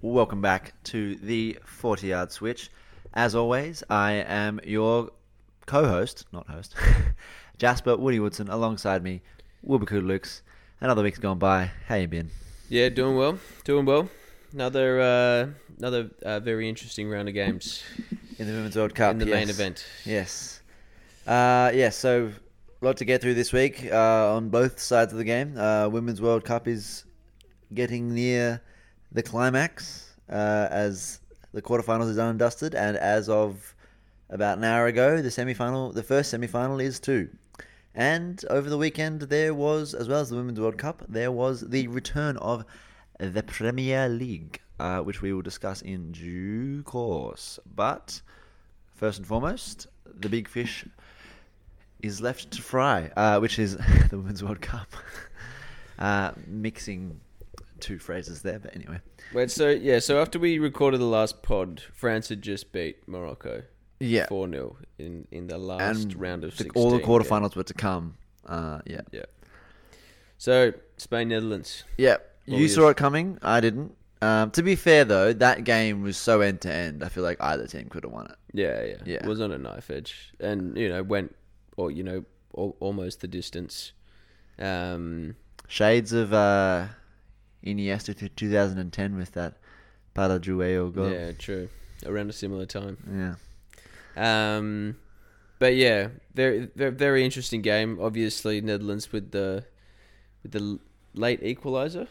welcome back to the 40 yard switch. As always, I am your co host, not host, Jasper Woody Woodson, alongside me, Wilbur Lukes. Another week's gone by. How you been? Yeah, doing well, doing well. Another uh, another uh, very interesting round of games In the Women's World Cup. in the main event. Yes. Uh, yeah, so a lot to get through this week uh, on both sides of the game. Uh, Women's World Cup is getting near the climax uh, as the quarterfinals is done and dusted, and as of about an hour ago, the semi-final, the first semi-final is too. And over the weekend, there was, as well as the Women's World Cup, there was the return of the Premier League, uh, which we will discuss in due course. But first and foremost, the big fish is left to fry, uh, which is the Women's World Cup. uh, mixing two phrases there, but anyway. Wait, so yeah, so after we recorded the last pod, France had just beat Morocco. Yeah. four 0 in in the last And round of the- 16, all the yeah. quarterfinals were to come. Uh, yeah. Yeah. So Spain Netherlands. Yeah. You saw it coming. I didn't. Um, to be fair, though, that game was so end to end. I feel like either team could have won it. Yeah, yeah, Yeah. Was on a knife edge, and you know went, or you know, al- almost the distance. Um, Shades of uh, Iniesta to 2010 with that Paralluelo goal. yeah, true. Around a similar time. Yeah. Um, but yeah, very, very, very interesting game. Obviously, Netherlands with the with the late equalizer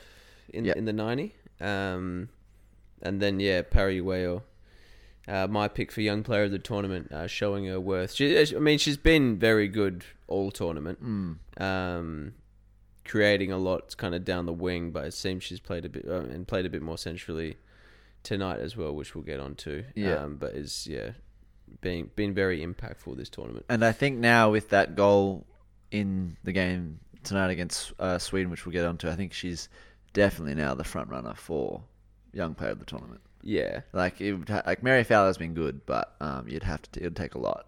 in Yeah. in the ninety. Um, and then yeah, Paralluelo, uh, my pick for young player of the tournament, uh, showing her worth. She, I mean, she's been very good all tournament. Mm. Um, creating a lot kind of down the wing, but it seems she's played a bit uh, and played a bit more centrally tonight as well, which we'll get onto. Yeah. Um, but is yeah, being been very impactful this tournament. And I think now with that goal in the game tonight against uh, Sweden, which we'll get onto, I think she's definitely now the front runner for young player of the tournament. Yeah, Like it would ha- like Mary Fowler's been good, but um, you'd have to it would take a lot.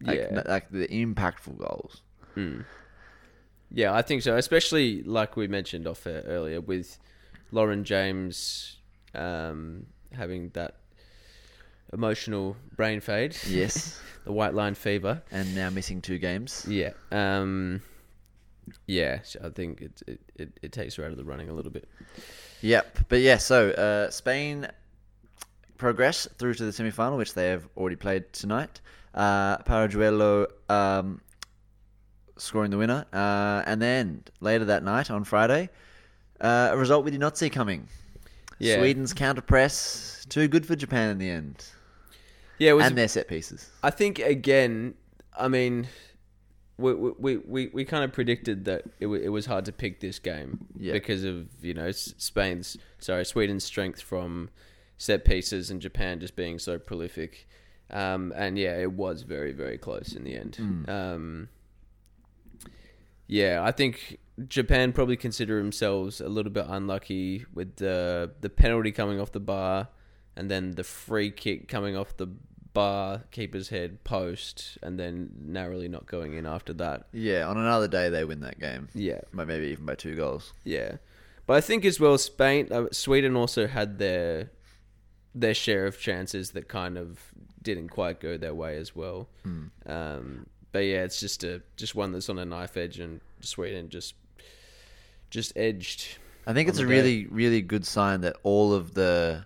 Like, yeah, n- like the impactful goals. Mm. Yeah. I think so. Especially like we mentioned off air earlier with Lauren James um, having that emotional brain fade. Yes, the white line fever. and now missing two games. Yeah. Um, yeah, so I think it, it, it, it takes her out of the running a little bit. Yep, but yeah. So uh, Spain progress through to the semi-final, which they have already played tonight. Uh, Paralluelo um, scoring the winner, uh, and then later that night on Friday, uh, a result we did not see coming. Yeah. Sweden's counter press too good for Japan in the end, Yeah, it was. and their set pieces. I think again. I mean, we we, we, we kind of predicted that it, w- it was hard to pick this game Yeah. because of you know Spain's sorry Sweden's strength from set pieces and Japan just being so prolific. Um, and yeah, it was very very close in the end. Mm. Um, yeah, I think Japan probably consider themselves a little bit unlucky with the the penalty coming off the bar, and then the free kick coming off the bar keeper's head post, and then narrowly not going in after that. Yeah, on another day they win that game, Yeah, maybe even by two goals. yeah, but I think as well Spain, uh, Sweden also had their their share of chances that kind of didn't quite go their way as well. Um, but yeah, it's just a just one that's on a knife edge, and Sweden just just edged. I think it's a day. really, really good sign that all of the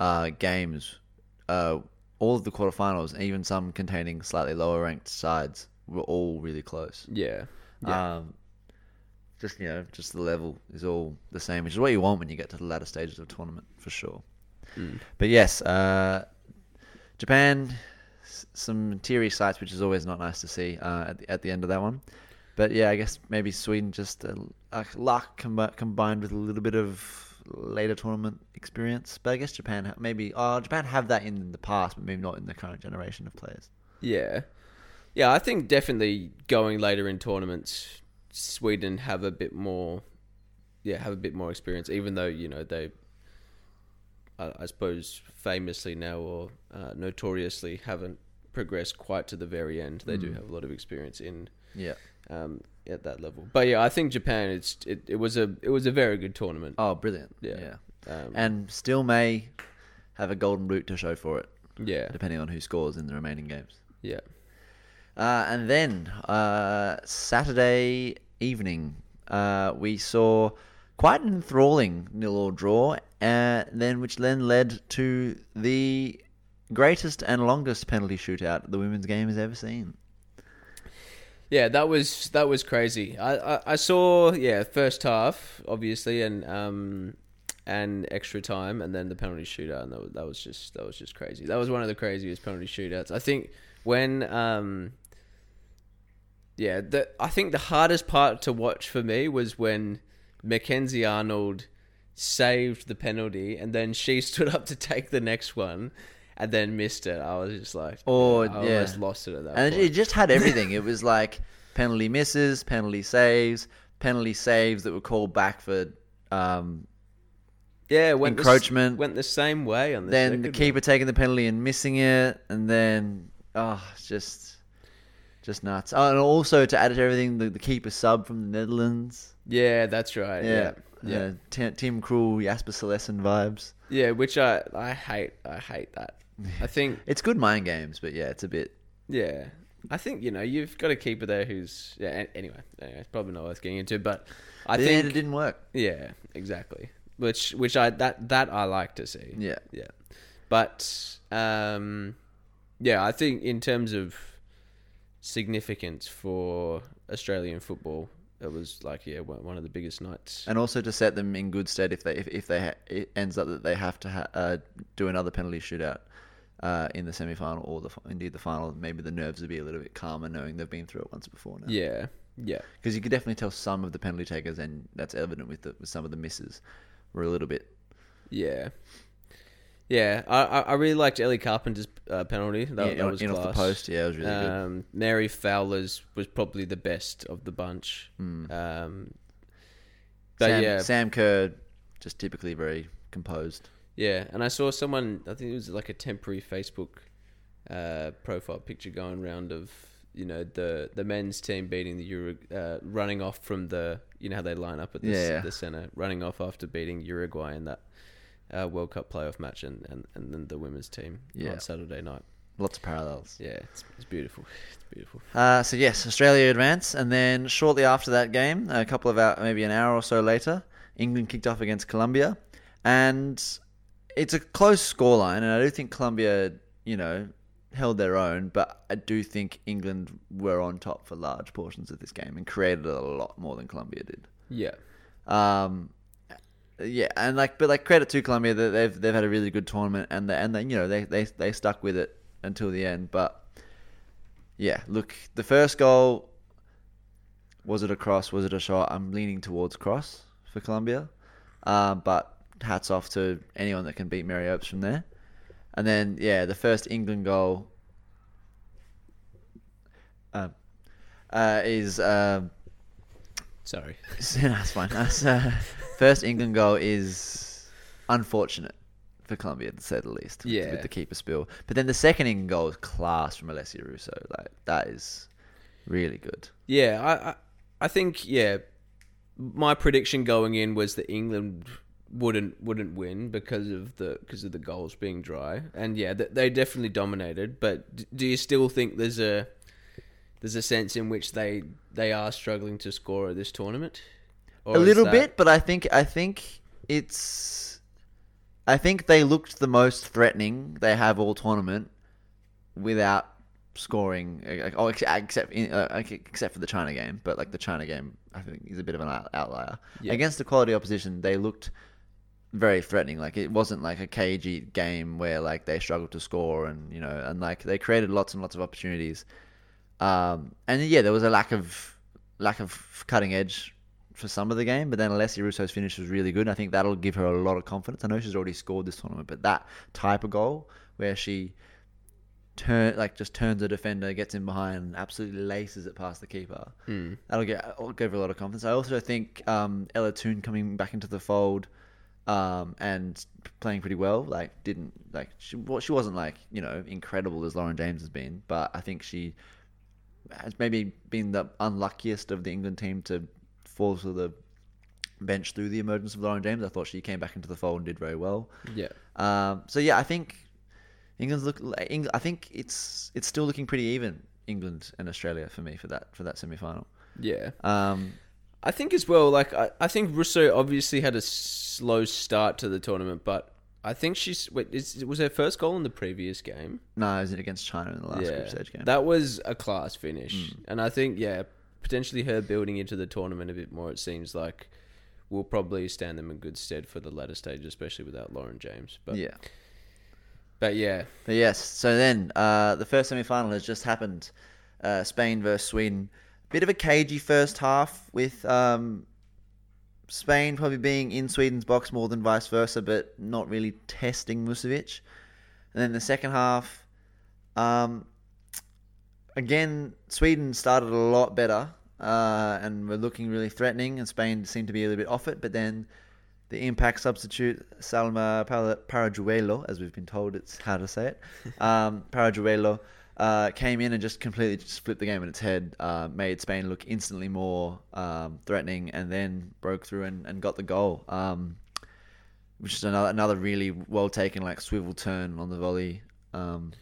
uh, games, uh, all of the quarterfinals, and even some containing slightly lower ranked sides, were all really close. Yeah, yeah, Um, just you know, just the level is all the same, which is what you want when you get to the latter stages of a tournament for sure. Mm. But yes, uh, Japan, some teary sights, which is always not nice to see uh, at the, at the end of that one. But yeah, I guess maybe Sweden just uh, like luck com- combined with a little bit of later tournament experience. But I guess Japan maybe oh Japan have that in the past, but maybe not in the current generation of players. Yeah, yeah. I think definitely going later in tournaments, Sweden have a bit more, yeah, have a bit more experience. Even though you know they, I, I suppose, famously now or uh, notoriously haven't progressed quite to the very end. They do have a lot of experience in Yeah. um, at that level. But yeah, I think Japan. It's it, it was a it was a very good tournament. Oh, brilliant. Yeah. Um, And still may have a golden boot to show for it, yeah, depending on who scores in the remaining games. yeah, Uh, and then uh, Saturday evening, uh, we saw quite an enthralling nil-all draw, uh, then which then led to the greatest and longest penalty shootout the women's game has ever seen. yeah. That was that was crazy. I, I, I saw yeah first half obviously and um and extra time and then the penalty shootout and that was, that was just that was just crazy. That was one of the craziest penalty shootouts. I think when um yeah the I think the hardest part to watch for me was when Mackenzie Arnold saved the penalty and then she stood up to take the next one and then missed it. I was just like, oh, I yeah. almost lost it at that And point. it just had everything. it was like penalty misses, penalty saves, penalty saves that were called back for um, yeah, went the encroachment. went the same way on the then the one. keeper taking the penalty and missing it, and then oh, just just nuts. Oh, and also to add to everything, the, the keeper sub from the Netherlands. Yeah, that's right. Yeah, Yeah, yeah, Uh, Tim, Tim Krul, Jasper Cillessen vibes. yeah. Which I I hate. I hate that. I think It's good mind games, but yeah, it's a bit. yeah. I think you know you've got a keeper there who's yeah. Anyway, anyway, it's probably not worth getting into, but I Yeah, think it didn't work. Yeah, exactly. Which which I that that I like to see. Yeah. Yeah. But um yeah, I think in terms of significance for Australian football, it was like yeah, one one of the biggest nights. and also to set them in good stead if they if, if they ha- it ends up that they have to ha- uh, do another penalty shootout uh, in the semi final or the indeed the final. Maybe the nerves would be a little bit calmer knowing they've been through it once before now. Yeah. Yeah. because you could definitely tell some of the penalty takers, and that's evident with the, with some of the misses, were a little bit. Yeah. Yeah, I I really liked Ellie Carpenter's uh, penalty. That, Yeah, that was in off the post, yeah, it was really good. um, Mary Fowler's was probably the best of the bunch. Hmm. Um, but Sam, yeah, Sam Kerr, just typically very composed. Yeah, and I saw someone. I think it was like a temporary Facebook uh, profile picture going around of you know the the men's team beating the Euro, uh, running off from the you know how they line up at the, Yeah, yeah. the center, running off after beating Uruguay in that uh, World Cup playoff match, and, and, and then the women's team Yeah. on Saturday night. Lots of parallels. Yeah, it's, it's beautiful. It's beautiful. Uh, so yes, Australia advance, and then shortly after that game, a couple of hour, maybe an hour or so later, England kicked off against Colombia, and it's a close scoreline, and I do think Colombia, you know, held their own, but I do think England were on top for large portions of this game and created a lot more than Colombia did. Yeah, Um, yeah, and like, but like credit to Colombia that they've they've had a really good tournament, and they, and then you know they, they they stuck with it until the end. But yeah, look, the first goal was it a cross? Was it a shot? I'm leaning towards cross for Colombia, uh, but hats off to anyone that can beat Mary Earps from there. And then yeah, the first England goal uh, uh, is. Um, sorry. that's fine. That's, uh, first England goal is unfortunate for Colombia, to say the least. with- Yeah. with the keeper spill. But then the second England goal is class from Alessia Russo. Like that is really good. Yeah, I, I I think yeah, my prediction going in was that England wouldn't wouldn't win because of the because of the goals being dry, and yeah, they definitely dominated. But do you still think there's a there's a sense in which they they are struggling to score at this tournament? A little that- bit, but I think I think it's I think they looked the most threatening they have all tournament without scoring. uh, Oh, except in, uh, except for the China game, but like the China game, I think is a bit of an outlier Yeah. against the quality opposition. They looked very threatening. Like it wasn't like a cagey game where like they struggled to score and you know and like they created lots and lots of opportunities. Um, and yeah, there was a lack of lack of cutting edge for some of the game, but then Alessia Russo's finish was really good. I think that'll give her a lot of confidence. I know she's already scored this tournament, but that type of goal where she turn like just turns a defender, gets in behind, and absolutely laces it past the keeper. That'll get that'll give her a lot of confidence. I also think um, Ella Toone coming back into the fold um, and playing pretty well. Like didn't like she well, she wasn't like you know incredible as Lauren James has been, but I think she has maybe been the unluckiest of the England team to fall to the bench through the emergence of Lauren James. I thought she came back into the fold and did very well. Yeah. Um, so yeah, I think England's look. England, I think it's it's still looking pretty even. England and Australia for me for that for that semi final. Yeah. Um, I think as well, like, I, I think Russo obviously had a slow start to the tournament, but I think she's. Wait, is, was her first goal in the previous game? no, it against China in the last group stage game? That was a class finish. And I think, yeah, potentially her building into the tournament a bit more, it seems like will probably stand them in good stead for the latter stage, especially without Lauren James. But yeah. but yeah, But yes, so then uh, the first semi final has just happened. Uh, Spain versus Sweden. Bit of a cagey first half with um, Spain probably being in Sweden's box more than vice versa, but not really testing Musovic. And then the second half, um, again, Sweden started a lot better uh, and were looking really threatening, and Spain seemed to be a little bit off it. But then the impact substitute, Salma Para- Paralluelo, as we've been told it's how to say it, um, Paralluelo, uh, came in and just completely just flipped the game on its head, uh, made Spain look instantly more um, threatening, and then broke through and, and got the goal. Um, which is another another really well taken like swivel turn on the volley. Um,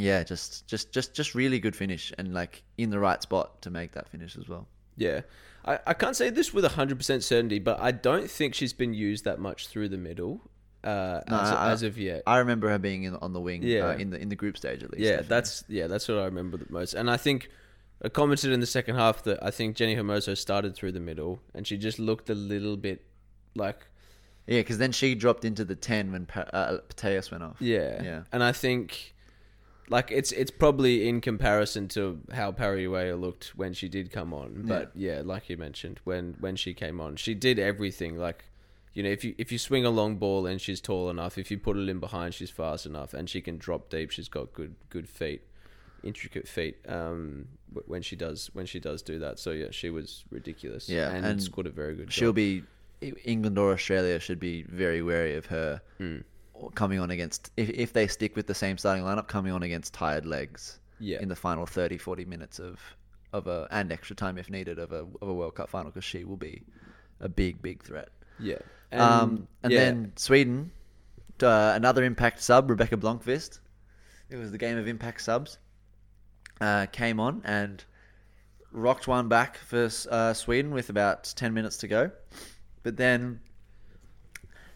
yeah, just just just just really good finish and like in the right spot to make that finish as well. yeah. I, I can't say this with 100% certainty, but I don't think she's been used that much through the middle uh, No, as, I- as of yet. I remember her being in, on the wing, Yeah. uh, in the in the group stage at least. Yeah, definitely. that's yeah, that's what I remember the most. And I think I commented in the second half that I think Jenni Hermoso started through the middle and she just looked a little bit like yeah, because then she dropped into the ten when pa- uh, Putellas went off. yeah. Yeah. And I think like it's it's probably in comparison to how Paralluelo looked when she did come on. But yeah. like you mentioned, when when she came on, she did everything like you know, if you if you swing a long ball and she's tall enough, if you put it in behind, she's fast enough, and she can drop deep. She's got good good feet, intricate feet. Um, when she does when she does do that, so yeah, she was ridiculous. Yeah, and, and scored a very good. She'll goal. be England or Australia should be very wary of her Hmm. Coming on against if if they stick with the same starting lineup, coming on against tired legs. Yeah. in the final 30, 40 minutes of of a and extra time if needed of a of a World Cup final because she will be a big big threat. yeah. um, and yeah. then Sweden, uh, another impact sub, Rebecca Blomqvist. It was the game of impact subs. Uh, came on and rocked one back for uh, Sweden with about ten minutes to go, but then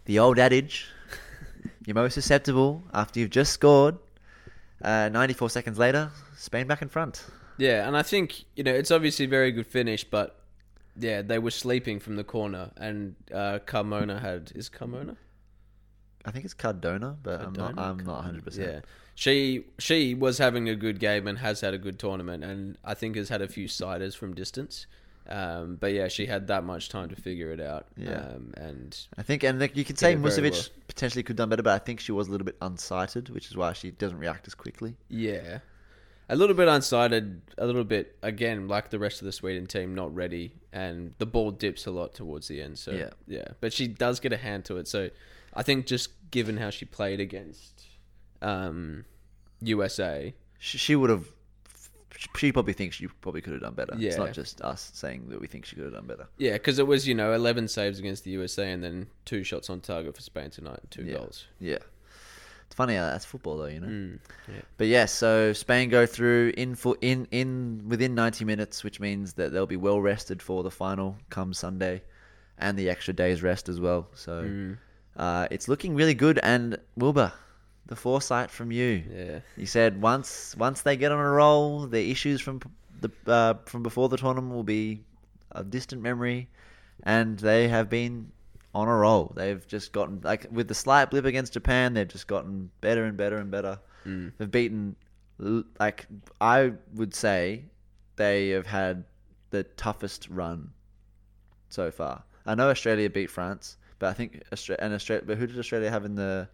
the old adage: you're most susceptible after you've just scored. Uh, 94 seconds later, Spain back in front. Yeah, and I think you know it's obviously a very good finish, but yeah, they were sleeping from the corner, and uh, Carmona had is Carmona. I think it's Cardona, but I'm not. I'm not 100. Yeah, percent she she was having a good game and has had a good tournament, and I think has had a few siders from distance. Um, but yeah, she had that much time to figure it out. Yeah. um, and I think, and like, you could say Musovic well. potentially could have done better, but I think she was a little bit unsighted, which is why she doesn't react as quickly. yeah, a little bit unsighted, a little bit again like the rest of the Sweden team, not ready, and the ball dips a lot towards the end. So Yeah. yeah, but she does get a hand to it. So I think just given how she played against um, USA, She, she would have. She probably thinks she probably could have done better. It's not just us saying that we think she could have done better. Yeah, because it was you know eleven saves against the USA and then two shots on target for Spain tonight, two Yeah. goals. Yeah. It's funny how that's football, though, you know. Mm, yeah. But yes, so Spain go through in for in in within 90 minutes, which means that they'll be well rested for the final come Sunday, and the extra day's rest as well. So Mm. uh, it's looking really good. And Wilbur, the foresight from you, Yeah, you said once once they get on a roll, the issues from the uh, from before the tournament will be a distant memory, and they have been on a roll. They've just gotten like with the slight blip against Japan, they've just gotten better and better and better. Mm. They've beaten like I would say they have had the toughest run so far. I know Australia beat France, but I think Australia and Australia. But who did Australia have in the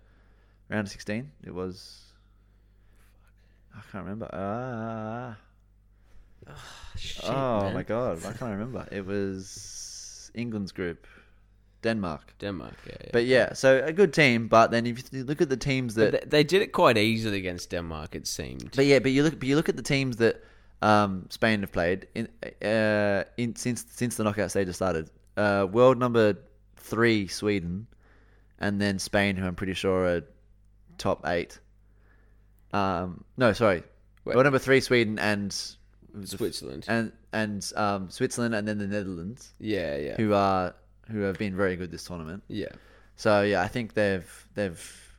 round of sixteen? It was. I can't remember. Ah. Shit, oh man. my god, I can't remember. It was England's group, Denmark. Denmark, yeah. yeah. But yeah, so a good team. But then if you look at the teams that, they, they did it quite easily against Denmark. It seemed. but yeah, but you look, but you look at the teams that um, Spain have played in, uh, in since since the knockout stage has started. Uh, world number three, Sweden, and then Spain, who I'm pretty sure are top eight. Um, no, sorry, Wait. world number three, Sweden, and Switzerland. and and um, Switzerland, and then the Netherlands, yeah, yeah, who are who have been very good this tournament. yeah. So yeah, I think they've they've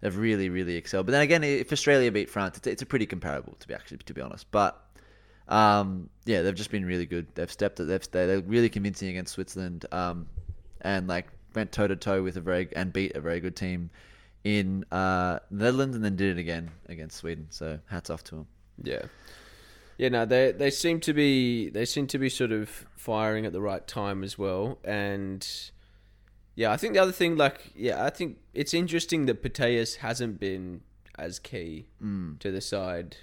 they've really really excelled. But then again, if Australia beat France, it's, it's a pretty comparable to be actually to be honest. But um, yeah, they've just been really good. They've stepped. it. They've they're really convincing against Switzerland. Um, and like went toe to toe with a very and beat a very good team in uh, Netherlands, and then did it again against Sweden. So hats off to him. Yeah. Yeah, no, they they seem to be they seem to be sort of firing at the right time as well. And yeah, I think the other thing like yeah, I think it's interesting that Putellas hasn't been as key Mm. to the side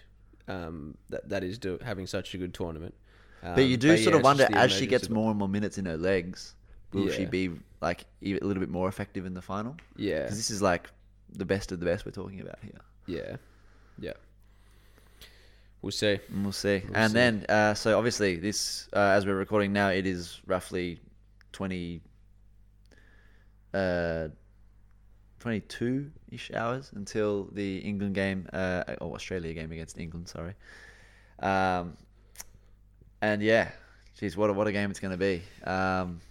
um, that that is do, having such a good tournament. Um, But you do sort yeah, of wonder as she gets more and more minutes in her legs, will she be like a little bit more effective in the final? Yeah. Because this is like the best of the best we're talking about here. Yeah. Yeah. We'll see. We'll see. We'll and see. then, uh, so obviously, this uh, as we're recording now, it is roughly twenty, uh, twenty-two ish hours until the England game, uh, or Australia game against England. Sorry. Um, and yeah, geez, what a, what a game it's going to be. Um,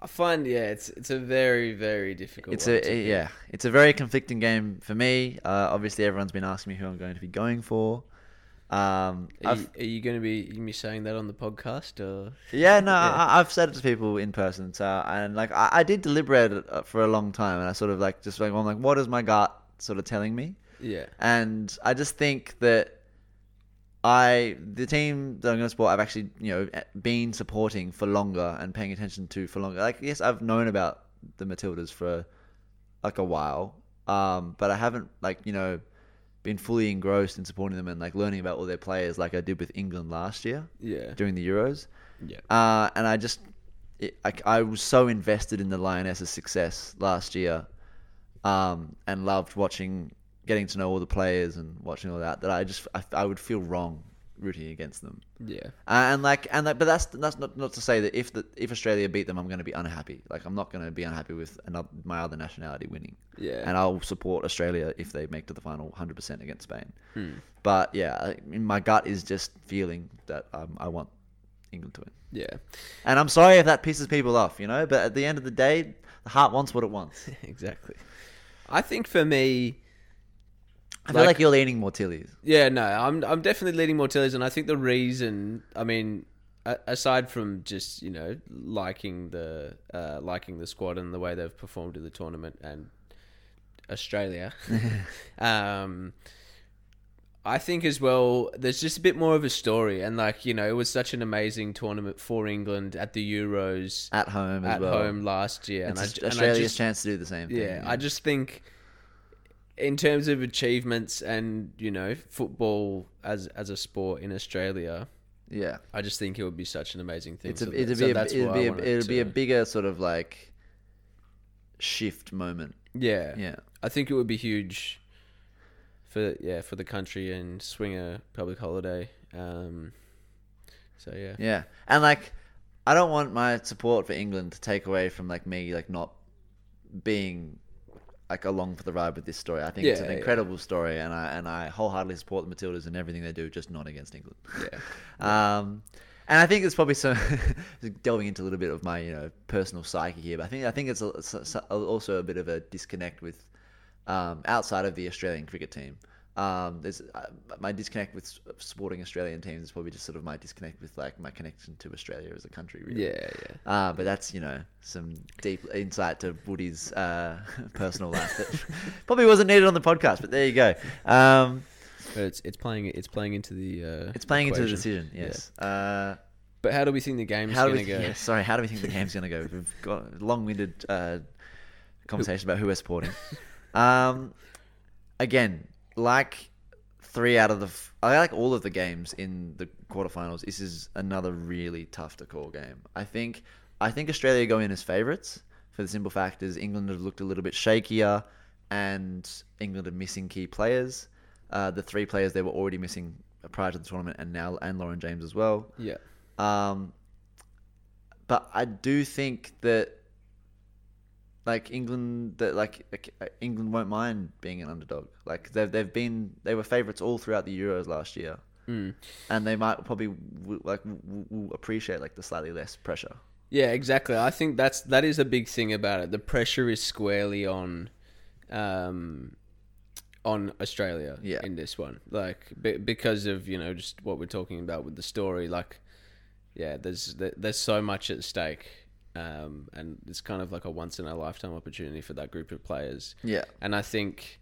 I find yeah, it's it's a very very difficult. it's a yeah, it's a very conflicting game for me. Uh, obviously, everyone's been asking me who I'm going to be going for. Um, Are you, are you going to be you be saying that on the podcast or? Yeah, no, Yeah. I, I've said it to people in person. So, and like, I, I did deliberate uh, for a long time, and I sort of like just like, I'm like, what is my gut sort of telling me? Yeah. And I just think that I, the team that I'm going to support, I've actually, you know, been supporting for longer and paying attention to for longer. Like, yes, I've known about the Matildas for like a while, um, but I haven't like, you know, been fully engrossed in supporting them and like learning about all their players like I did with England last year Yeah. during the Euros. Yeah. Uh, and I just, it, I, I was so invested in the Lionesses' success last year, um, and loved watching, getting to know all the players and watching all that. That I just, I, I would feel wrong rooting against them. Yeah. Uh, and like, and like, but that's that's not not to say that if the if Australia beat them, I'm going to be unhappy. Like, I'm not going to be unhappy with another my other nationality winning. Yeah. And I'll support Australia if they make to the final 100% against Spain. Hmm. But yeah, I mean, my gut is just feeling that um, I want England to win. Yeah. And I'm sorry if that pisses people off, you know, but at the end of the day, the heart wants what it wants. exactly. I think for me, I feel Like- like, you're leaning more Tillies. yeah, no, I'm I'm definitely leaning more Tillies, and I think the reason, I mean, aside from just you know liking the uh, liking the squad and the way they've performed in the tournament and Australia, um, I think as well. There's just a bit more of a story, and like you know, it was such an amazing tournament for England at the Euros At home as at well. home last year, and It's I, Aus- and I Australia's just- chance to do the same thing. yeah, I just think in terms of achievements and you know football as as a sport in Australia, yeah. I just think it would be such an amazing thing. It's a, it'd be, a, it'd be, a, it'd be a bigger sort of like shift moment. yeah, Yeah. I think it would be huge for yeah for the country and swing a public holiday. Um, so yeah, Yeah. And like I don't want my support for England to take away from like me like not being like along for the ride with this story. I think it's Yeah, an yeah. incredible story and I and I wholeheartedly support the Matildas and everything they do, just not against England. yeah, Um, and I think it's probably some delving into a little bit of my you know personal psyche here, but I think I think it's, a, it's a- also a bit of a disconnect with um, outside of the Australian cricket team. Um, there's uh, my disconnect with supporting Australian teams is probably just sort of my disconnect with like my connection to Australia as a country. Really. yeah, yeah. Uh, but that's you know some deep insight to Woody's uh, personal life that probably wasn't needed on the podcast. But there you go. Um, But it's it's playing it's playing into the uh, it's playing into the decision. Yes. Uh, But how do we think the game's How going we? to go? Yeah, sorry. How do we think the game's going to go? We've got a long-winded uh, conversation about who we're supporting. Um, again, like three out of the, f- I like all of the games in the quarterfinals. This is another really tough to call game. I think, I think Australia go in as favourites for the simple fact is England have looked a little bit shakier, and England are missing key players. Uh, the three players they were already missing prior to the tournament, and now and Lauren James as well. Yeah. Um, but I do think that like England that like uh, England won't mind being an underdog. Like they've they've been they were favourites all throughout the Euros last year, Mm. and they might probably w- like w- w- appreciate like the slightly less pressure. Yeah, exactly. I think that's that is a big thing about it. The pressure is squarely on, um, on Australia. Yeah. In this one, like be, because of you know just what we're talking about with the story. Like, yeah, there's there's so much at stake, um, and it's kind of like a once in a lifetime opportunity for that group of players. Yeah, And I think,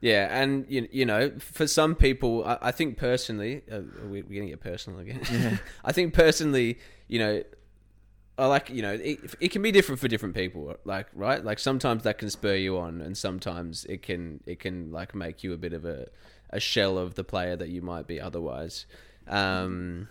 yeah, and you, you know, for some people, I, I think personally, uh, we- we're going to get personal again. I think personally, you know, I like, you know, it, it can be different for different people, like, right? Like sometimes that can spur you on, and sometimes it can, it can like make you a bit of a, a shell of the player that you might be otherwise. Um,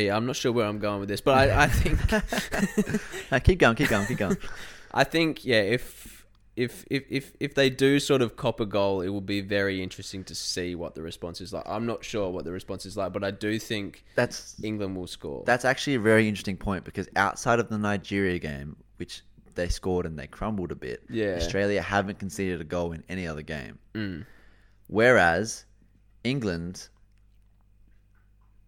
yeah, I'm not sure where I'm going with this, but I, I think Uh, keep going, keep going, keep going. I think yeah, if if if if if they do sort of cop a goal, it will be very interesting to see what the response is like. I'm not sure what the response is like, but I do think That's England will score. That's actually a very interesting point because outside of the Nigeria game, which they scored and they crumbled a bit, Yeah. Australia haven't conceded a goal in any other game. Mm. Whereas England,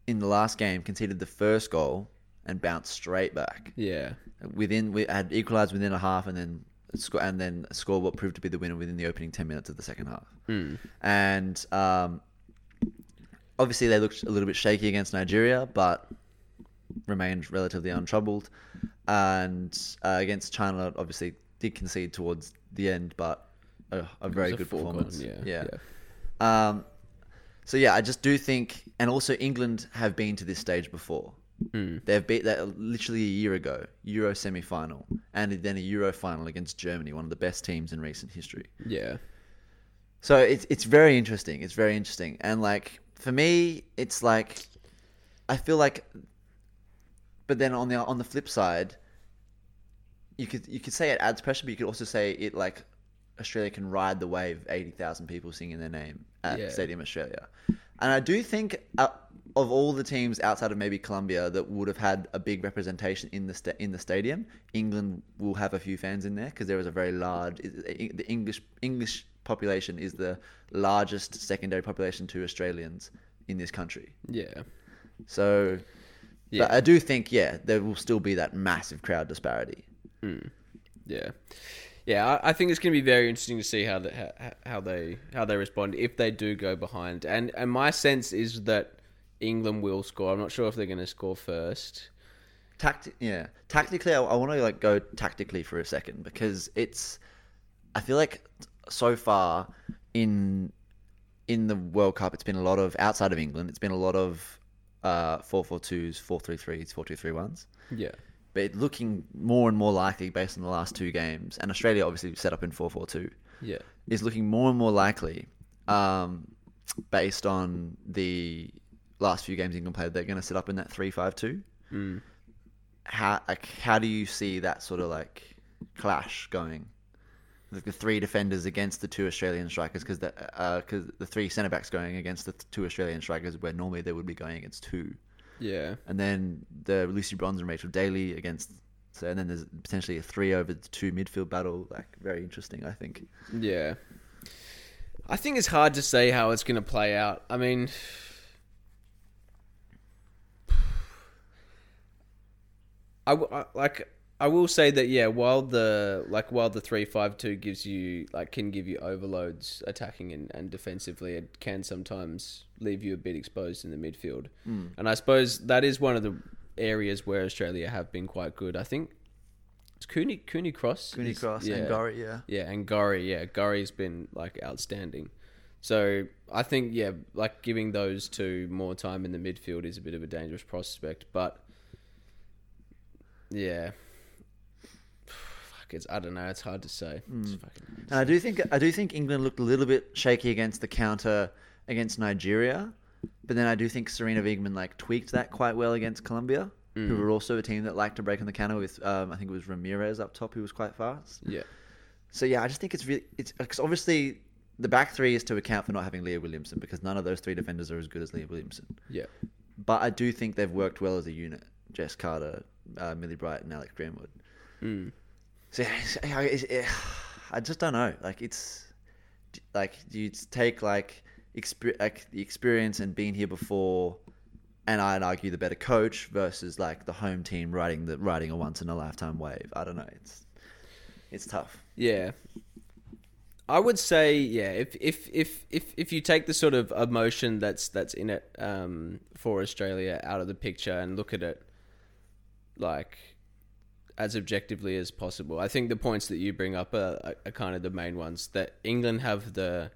in the last game, conceded the first goal and bounced straight back. yeah, Within, we had equalised within a half, and then sco- and then scored what proved to be the winner within the opening ten minutes of the second half. Mm. And um, obviously, they looked a little bit shaky against Nigeria, but remained relatively untroubled. And uh, against China, obviously, did concede towards the end, but a, a very a good performance. Yeah, yeah. Um, so yeah, I just do think, and also England have been to this stage before. Mm. They've beat that literally a year ago, Euro semi final, and then a Euro final against Germany, one of the best teams in recent history. yeah, So it's it's very interesting. It's very interesting, and like for me, it's like I feel like, but then on the on the flip side, you could you could say it adds pressure, but you could also say it like Australia can ride the wave of eighty thousand people singing their name at Yeah. Stadium Australia, and I do think uh, of all the teams outside of maybe Colombia that would have had a big representation in the sta- in the stadium, England will have a few fans in there because there is a very large the English English population is the largest secondary population to Australians in this country. yeah, So, Yeah. but I do think yeah, there will still be that massive crowd disparity. yeah. Yeah, I, I think it's going to be very interesting to see how, the, how how they how they respond if they do go behind. And and my sense is that England will score. I'm not sure if they're going to score first. Tacti- yeah, tactically, I, I want to like go tactically for a second because it's. I feel like so far in in the World Cup, it's been a lot of outside of England. It's been a lot of uh, four four twos, four three threes, four two three ones. Yeah, But looking more and more likely based on the last two games, and Australia obviously set up in four four two. yeah, is looking more and more likely, um, based on the last few games England played. They're going to set up in that three-five-two. mm. How like how do you see that sort of like clash going? Like the three defenders against the two Australian strikers, because the because the three centre backs going against the two Australian strikers, where normally they would be going against two, yeah, and then the Lucy Bronze and Rachel Daly against. So and then there's potentially a three over the two midfield battle. Like very interesting, I think. yeah. I think it's hard to say how it's going to play out. I mean, I, I- like I will say that yeah, while the like while the three five two gives you like can give you overloads attacking and, and defensively, it can sometimes leave you a bit exposed in the midfield. Hmm. And I suppose that is one of the areas where Australia have been quite good. I think it's Cooney Cooney Cross. Cooney is- Cross yeah. and Gorry, yeah. Yeah, and Gorry, yeah, Gorry's been like outstanding. So I think yeah, like giving those two more time in the midfield is a bit of a dangerous prospect, but yeah. It's I don't know. It's hard to say. It's fucking, And I do think I do think England looked a little bit shaky against the counter against Nigeria, but then I do think Sarina Wiegman like tweaked that quite well against Colombia, who were also a team that liked to break on the counter with um, I think it was Ramirez up top who was quite fast. yeah, So yeah, I just think it's really it's because obviously the back three is to account for not having Leah Williamson because none of those three defenders are as good as Leah Williamson. yeah, But I do think they've worked well as a unit. Jess Carter, uh, Millie Bright, and Alex Greenwood. mm. It's, it, I just don't know. Like it's like you take like exper- like the experience and being here before, and I'd argue the better coach versus like the home team riding the riding a once in a lifetime wave. I don't know. It's it's tough. yeah. I would say yeah. If if if if if you take the sort of emotion that's that's in it um, for Australia out of the picture and look at it like as objectively as possible. I think the points that you bring up are, are, kind of the main ones. That England have the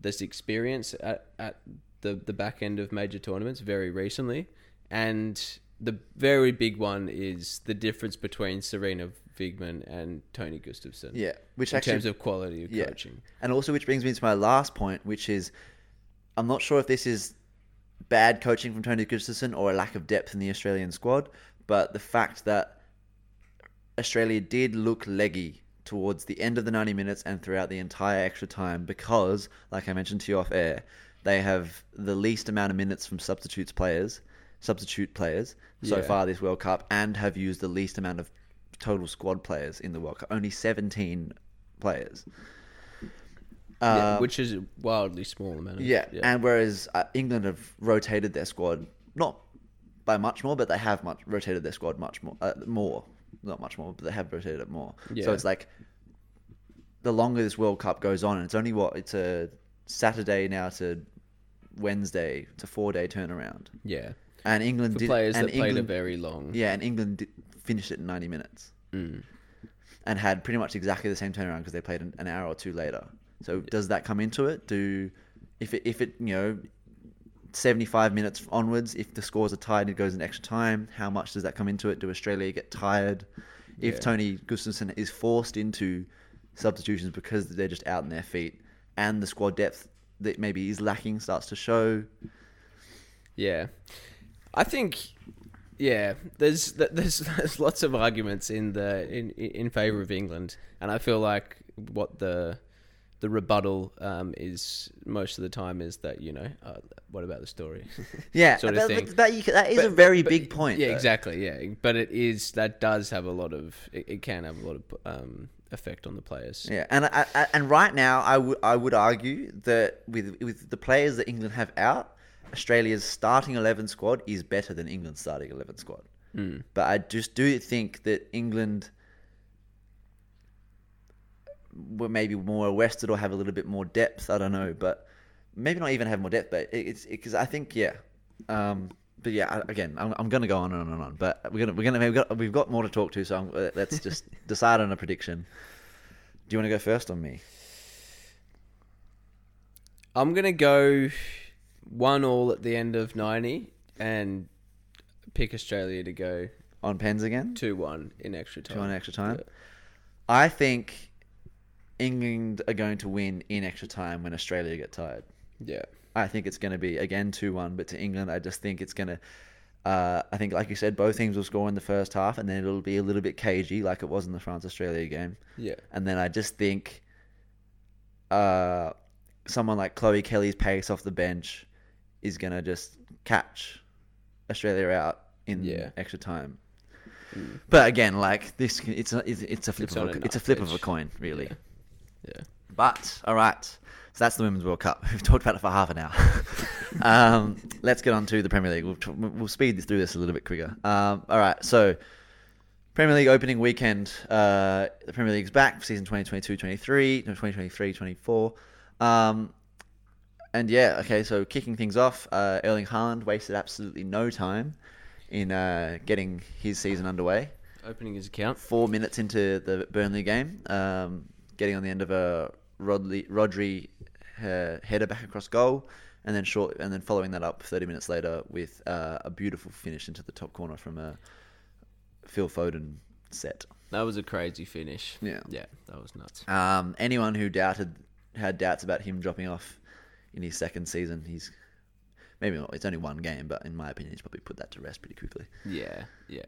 this experience at, at the the back end of major tournaments very recently, and the very big one is the difference between Sarina Wiegman and Tony Gustavsson. Yeah, which in actually terms of quality of Yeah. coaching. And also, which brings me to my last point, which is I'm not sure if this is bad coaching from Tony Gustavsson or a lack of depth in the Australian squad, but the fact that Australia did look leggy towards the end of the 90 minutes and throughout the entire extra time because, like I mentioned to you off air, they have the least amount of minutes from substitutes players, substitute players so Yeah. far this World Cup, and have used the least amount of total squad players in the World Cup. Only 17 players. yeah, Um, which is a wildly small amount. Of, yeah, and whereas uh, England have rotated their squad not by much more, but they have much rotated their squad much more, uh, more, not much more, but they have rotated it more. So it's like the longer this World Cup goes on, and it's only what it's a Saturday now to Wednesday, it's a four day turnaround, yeah. and England For did, players and that played a very long. yeah, and England did, finished it in ninety minutes Mm. and had pretty much exactly the same turnaround because they played an, an hour or two later. So does that come into it? Do if it if it you know seventy five minutes onwards, if the scores are tied, it goes in extra time. How much does that come into it? Do Australia get tired? If Yeah. Tony Gustavsson is forced into substitutions because they're just out in their feet, and the squad depth that maybe is lacking starts to show. Yeah, I think yeah. There's there's there's lots of arguments in the in in favor of England, and I feel like what the the rebuttal um, is most of the time is that you know uh, what about the story? Yeah, Sort of that, that, you, that is But- a very but- big point. Yeah, though. exactly. Yeah, but it is that does have a lot of it, it can have a lot of um, effect on the players. Yeah, and I, I, and right now, I would I would argue that with with the players that England have out, Australia's starting eleven squad is better than England's starting eleven squad. Mm. But I just do think that England were maybe more rested or have a little bit more depth. I don't know, but maybe not even have more depth. But it's because I think yeah. Um, but yeah, again, I'm, I'm going to go on and on and on. But we're gonna we're gonna we've got we've got more to talk to. So I'm, uh, let's just decide on a prediction. Do you want to go first on me? I'm gonna go one all at the end of ninety and pick Australia to go On pens again? two one in extra time. Two on extra time. Yeah. I think England are going to win in extra time when Australia get tired. Yeah. I think it's going to be again two one, but to England, I just think it's going to. Uh, I think, like you said, both teams will score in the first half, and then it'll be a little bit cagey, like it was in the France Australia game. Yeah. And then I just think uh, someone like Chloe Kelly's pace off the bench is going to just catch Australia out in Yeah. extra time. But again, like this, it's a it's, it's a flip It's of a, it's a flip of a coin, really. Yeah. But all right, so that's the Women's World Cup. We've talked about it for half an hour. um, let's get on to the Premier League. We'll, t- we'll speed through this a little bit quicker. Um, all right, so Premier League opening weekend. Uh, the Premier League's back for season 2022-23, no, 2023-24. Um, and yeah, okay, so kicking things off, uh, Erling Haaland wasted absolutely no time in uh, getting his season underway Opening his account. four minutes into the Burnley game, um, getting on the end of a Rodley, Rodri uh, header back across goal, and then short, and then following that up 30 minutes later with uh, a beautiful finish into the top corner from a Phil Foden set. That was a crazy finish. Yeah. Yeah, that was nuts. Um, anyone who doubted had doubts about him dropping off in his second season, he's maybe not. It's only one game, but in my opinion, he's probably put that to rest pretty quickly. Yeah, yeah.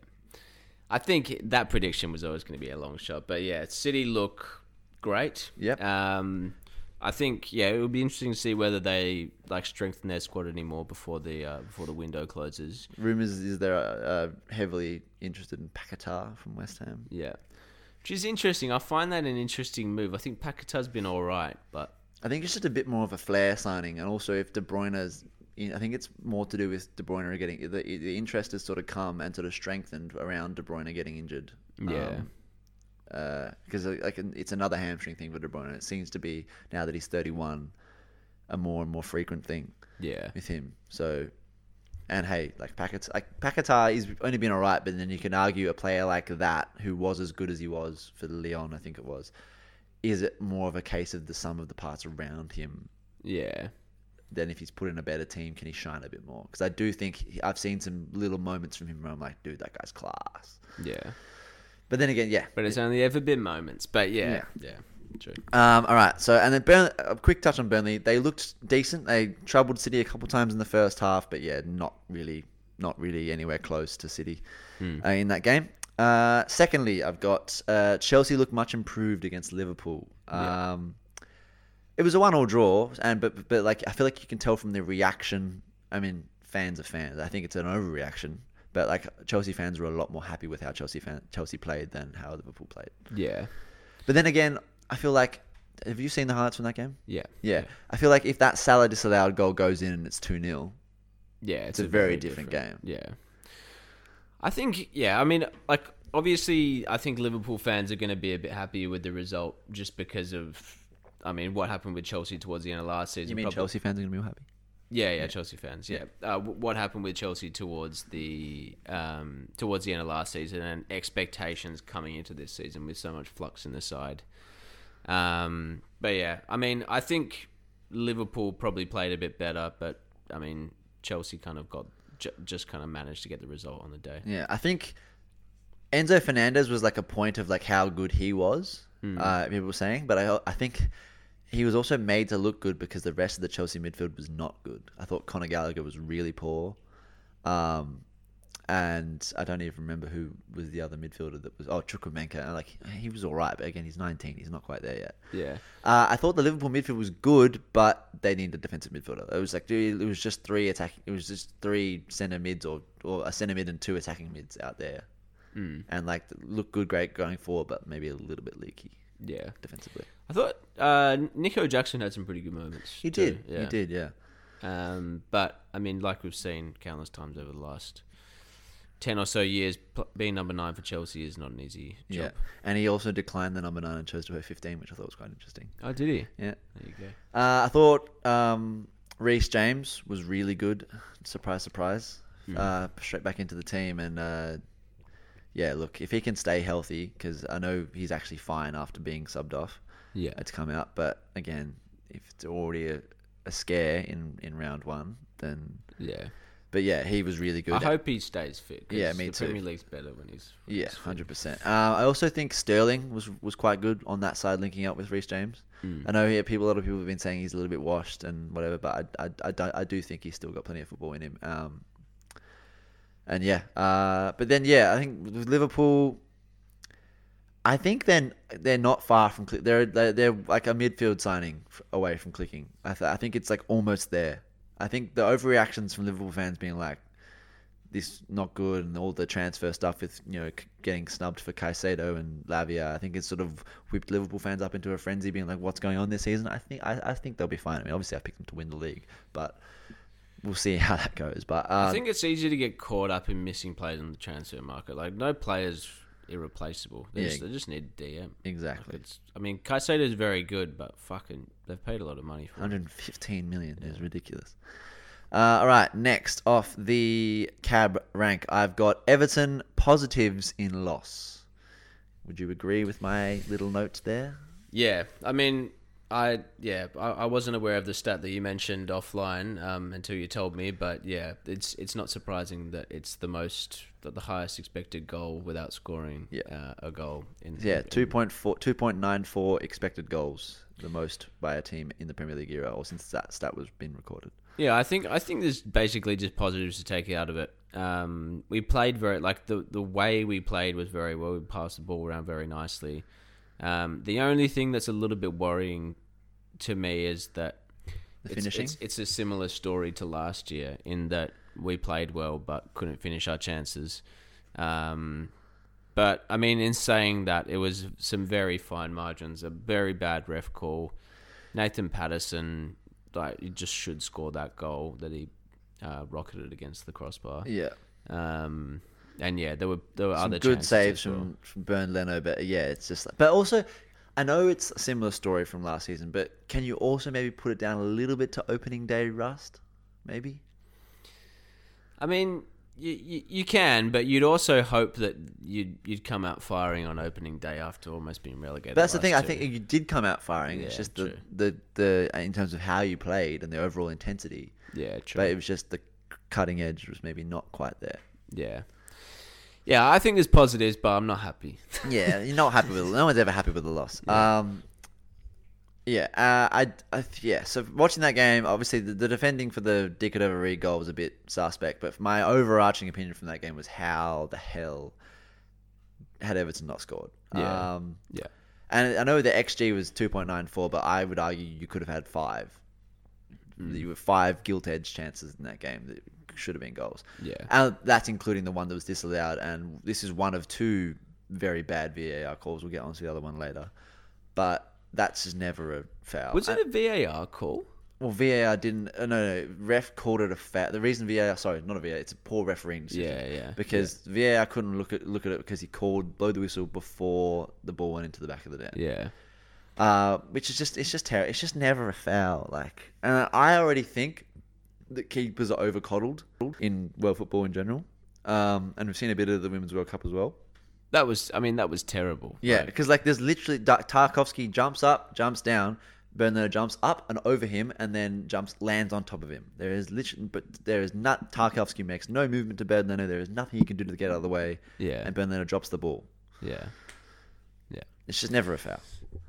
I think that prediction was always going to be a long shot, but yeah, City look great. Yep. Um, I think yeah, it would be interesting to see whether they like strengthen their squad anymore before the uh, before the window closes. Rumors is they're uh, heavily interested in Paquetá from West Ham. Yeah, which is interesting. I find that an interesting move. I think Paquetá's been all right, but I think it's just a bit more of a flair signing, and also if De Bruyne's, in, I think it's more to do with De Bruyne getting the, the interest has sort of come and sort of strengthened around De Bruyne getting injured. Yeah. Uh, because like it's another hamstring thing for De Bruyne. It seems to be now that he's 31, a more and more frequent thing yeah, with him. So, and hey, like Paquetá, like Paquetá, he's only been alright, but then you can argue a player like that who was as good as he was for Lyon, I think it was. Is it more of a case of the sum of the parts around him yeah, then if he's put in a better team, can he shine a bit more? Because I do think I've seen some little moments from him where I'm like, dude, that guy's class. yeah. But then again, yeah. But it's only ever been moments. But yeah, yeah, true. Um, all right. So and then Burn, a quick touch on Burnley. They looked decent. They troubled City a couple times in the first half, but yeah, not really, not really anywhere close to City uh, in that game. Uh, secondly, I've got uh, Chelsea look much improved against Liverpool. Yeah. Um, it was a one-all draw, and but but like I feel like you can tell from the reaction. I mean, fans are fans. I think it's an overreaction, but like Chelsea fans were a lot more happy with how Chelsea fan, Chelsea played than how Liverpool played. Yeah, But then again, I feel like have you seen the highlights from that game? yeah, Yeah. I feel like if that Salah disallowed goal goes in and it's 2 0, Yeah, It's a very different game. Yeah, I think. Yeah, I mean, like obviously, I think Liverpool fans are going to be a bit happier with the result just because of. I mean, what happened with Chelsea towards the end of last season? you mean probably- Chelsea fans are going to be happy? Yeah, yeah, Chelsea fans. Yeah, uh, what happened with Chelsea towards the um, towards the end of last season and expectations coming into this season with so much flux in the side. Um, but yeah, I mean, I think Liverpool probably played a bit better, but I mean, Chelsea kind of got ju- just kind of managed to get the result on the day. Yeah, I think Enzo Fernandez was like a point of like how good he was. Uh, people were saying, but I I think he was also made to look good because the rest of the Chelsea midfield was not good. I thought Conor Gallagher was really poor, um, and I don't even remember who was the other midfielder that was. Oh, Chukwuemeka. Like he was all right, but again, he's 19. He's not quite there yet. Yeah, Uh, I thought the Liverpool midfield was good, but they needed a defensive midfielder. It was like dude, it was just three attacking. It was just three centre mids or or a centre mid and two attacking mids out there, Hmm. and like look good, great going forward, but maybe a little bit leaky yeah. defensively. I thought uh, Nico Jackson had some pretty good moments. He too, did, Yeah. he did, yeah. Um, but I mean, like we've seen countless times over the last ten or so years, pl- being number nine for Chelsea is not an easy job. Yeah, and he also declined the number nine and chose to wear 15, which I thought was quite interesting. Oh, did he? Yeah, There you go. uh, I thought um, Reece James was really good. Surprise, surprise. Hmm. Uh, straight back into the team, and uh, yeah, look, if he can stay healthy, because I know he's actually fine after being subbed off. Yeah. it's come out. But again, if it's already a, a scare in, in round one, then. Yeah. But yeah, he was really good. I hope he stays fit. Yeah, me the too. Premier League's better when he's. when Yeah, hundred percent. Uh, I also think Sterling was was quite good on that side, linking up with Reece James. Hmm. I know here people, a lot of people have been saying he's a little bit washed and whatever, but I, I, I, I do think he's still got plenty of football in him. Um, and yeah, uh, but then yeah, I think with Liverpool, I think then they're not far from click. They're, they're they're like a midfield signing away from clicking. I, th- I think it's like almost there. I think the overreactions from Liverpool fans being like, this not good and all the transfer stuff with you know getting snubbed for Caicedo and Lavia. I think it's sort of whipped Liverpool fans up into a frenzy, being like, "What's going on this season?" I think I, I think they'll be fine. I mean, obviously, I picked them to win the league, but we'll see how that goes. But uh, I think it's easy to get caught up in missing players in the transfer market. Like no players irreplaceable. They, Yeah. just, they just need DM. Like exactly it's. I mean, Caicedo is very good, but fucking, they've paid a lot of money for him. 115 million is ridiculous. Uh, all right, next off the cab rank, I've got Everton positives in loss. Would you agree with my little note there? Yeah, I mean, I yeah, I, I wasn't aware of the stat that you mentioned offline um, until you told me. But yeah, it's it's not surprising that it's the most the the highest expected goal without scoring Yeah. uh, a goal in Yeah, in- 2.4, 2.94 expected goals, the most by a team in the Premier League era, or since that stat was been recorded. Yeah, I think I think there's basically just positives to take out of it. Um, we played very like the the way we played was very well. We passed the ball around very nicely. Um, the only thing that's a little bit worrying to me is that The it's, finishing? It's, it's a similar story to last year in that we played well but couldn't finish our chances. Um, but I mean, in saying that, it was some very fine margins. A very bad ref call. Nathan Patterson, like, he just should score that goal that he uh, rocketed against the crossbar. Yeah. Um, and yeah, there were there were Some other good saves well. from, from Bernd Leno, but yeah, it's just like, but also, I know it's a similar story from last season, but can you also maybe put it down a little bit to opening day rust? Maybe? I mean, you, you you can, but you'd also hope that you'd you'd come out firing on opening day after almost being relegated. But that's the thing. I think you did come out firing. it's just the, the the uh, in terms of how you played and the overall intensity. Yeah, true. But it was just the cutting edge was maybe not quite there. Yeah. Yeah, I think there's positives, but I'm not happy. Yeah, you're not happy with. No one's ever happy with the loss. Um, yeah, uh, I, I, yeah. So watching that game, obviously the, the defending for the Decordova-Reid goal was a bit suspect, but my overarching opinion from that game was how the hell had Everton not scored? Yeah. Um, yeah. and I know the XG was 2.94, but I would argue you could have had five. Mm. You were five gilt edge chances in that game that should have been goals. Yeah. And that's including the one that was disallowed. And this is one of two very bad VAR calls. We'll get onto the other one later. But that's just never a foul. Was it a VAR call? well, VAR didn't. Uh, no, no, ref called it a foul. The reason VAR, sorry, not a VAR, it's a poor refereeing decision. Yeah, yeah, Because yeah. VAR couldn't look at look at it because he called blow the whistle before the ball went into the back of the net. Yeah. Uh, which is just it's just terrible. It's just never a foul. Like, and I already think that keepers are over coddled in world football in general. Um, and we've seen a bit of the Women's World Cup as well. That was, I mean, that was terrible. Yeah, because like there's literally Tarkowski jumps up, jumps down, Bernardo jumps up and over him, and then jumps lands on top of him. There is literally, but there is not Tarkowski makes no movement to Bernardo. There is nothing he can do to get out of the way. Yeah. and Bernardo drops the ball. yeah. Yeah. It's just never a foul.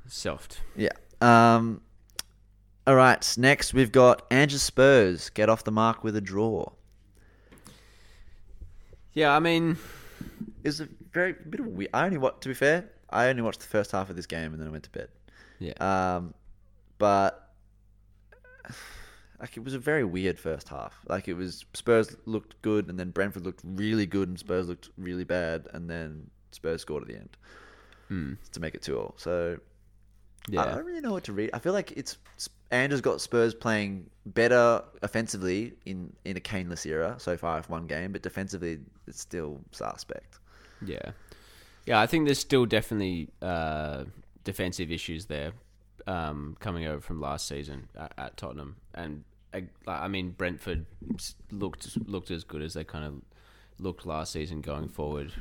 Soft. Yeah. Um. All right. Next, we've got Ange's Spurs get off the mark with a draw. Yeah, I mean, It was a very bit of a weird. I only what to be fair, I only watched the first half of this game and then I went to bed. yeah. Um, but like it was a very weird first half. Like it was Spurs looked good and then Brentford looked really good and Spurs looked really bad and then Spurs scored at the end Hmm. to make it two all. So yeah. I don't really know what to read. I feel like it's Ange's got Spurs playing better offensively in in a Kaneless era so far of one game, but defensively it's still suspect. Yeah, yeah. I think there's still definitely uh, defensive issues there um, coming over from last season at, at Tottenham, and uh, I mean Brentford looked looked as good as they kind of looked last season going forward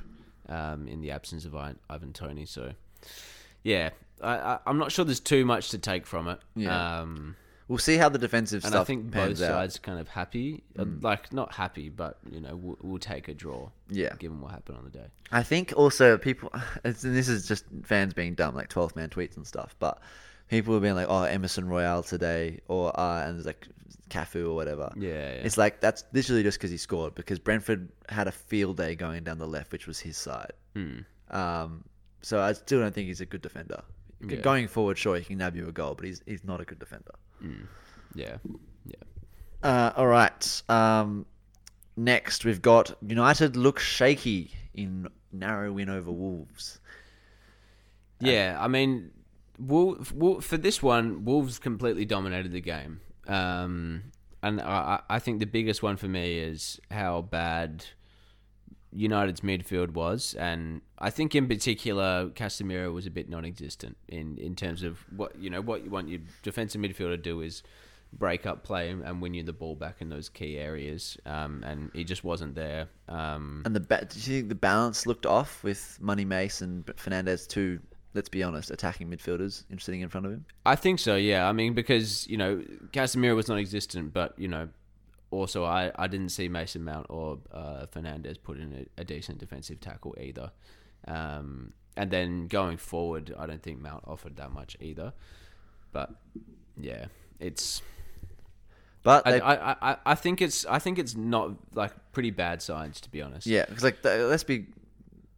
um, in the absence of Ivan Toney. So yeah, I, I, I'm not sure there's too much to take from it. Yeah. Um, We'll see how the defensive and stuff I think both pans out. sides kind of happy, uh, like not happy, but you know we'll, we'll take a draw. Yeah. given what happened on the day. I think also people, it's, and this is just fans being dumb, like 12th man tweets and stuff, but people have been like, oh, Emerson Royal today, or, uh, and there's like Cafu or whatever. Yeah, yeah. It's like, that's literally just because he scored, because Brentford had a field day going down the left, which was his side. Hmm. Um, so I still don't think he's a good defender. Yeah. Going forward, sure, he can nab you a goal, but he's, he's not a good defender. Yeah, yeah. Uh, all right. Um, next, we've got United look shaky in narrow win over Wolves. Yeah, I mean, Wolf, Wolf, for this one, Wolves completely dominated the game. Um, and I I think the biggest one for me is how bad United's midfield was. And I think in particular, Casemiro was a bit non existent in, in terms of what, you know, what you want your defensive midfielder to do is break up play and win you the ball back in those key areas. Um, and he just wasn't there. Um, And the ba- did you think the balance looked off with Money Mace and Fernandes two let's be honest, attacking midfielders in sitting in front of him. I think so. Yeah. I mean, because you know, Casemiro was non-existent, but you know, also I, I didn't see Mason Mount or uh, Fernandes put in a, a decent defensive tackle either. Um, and then going forward, I don't think Mount offered that much either. But yeah, it's. But I, they, I, I, I think it's I think it's not like pretty bad signs to be honest. yeah, because like let's be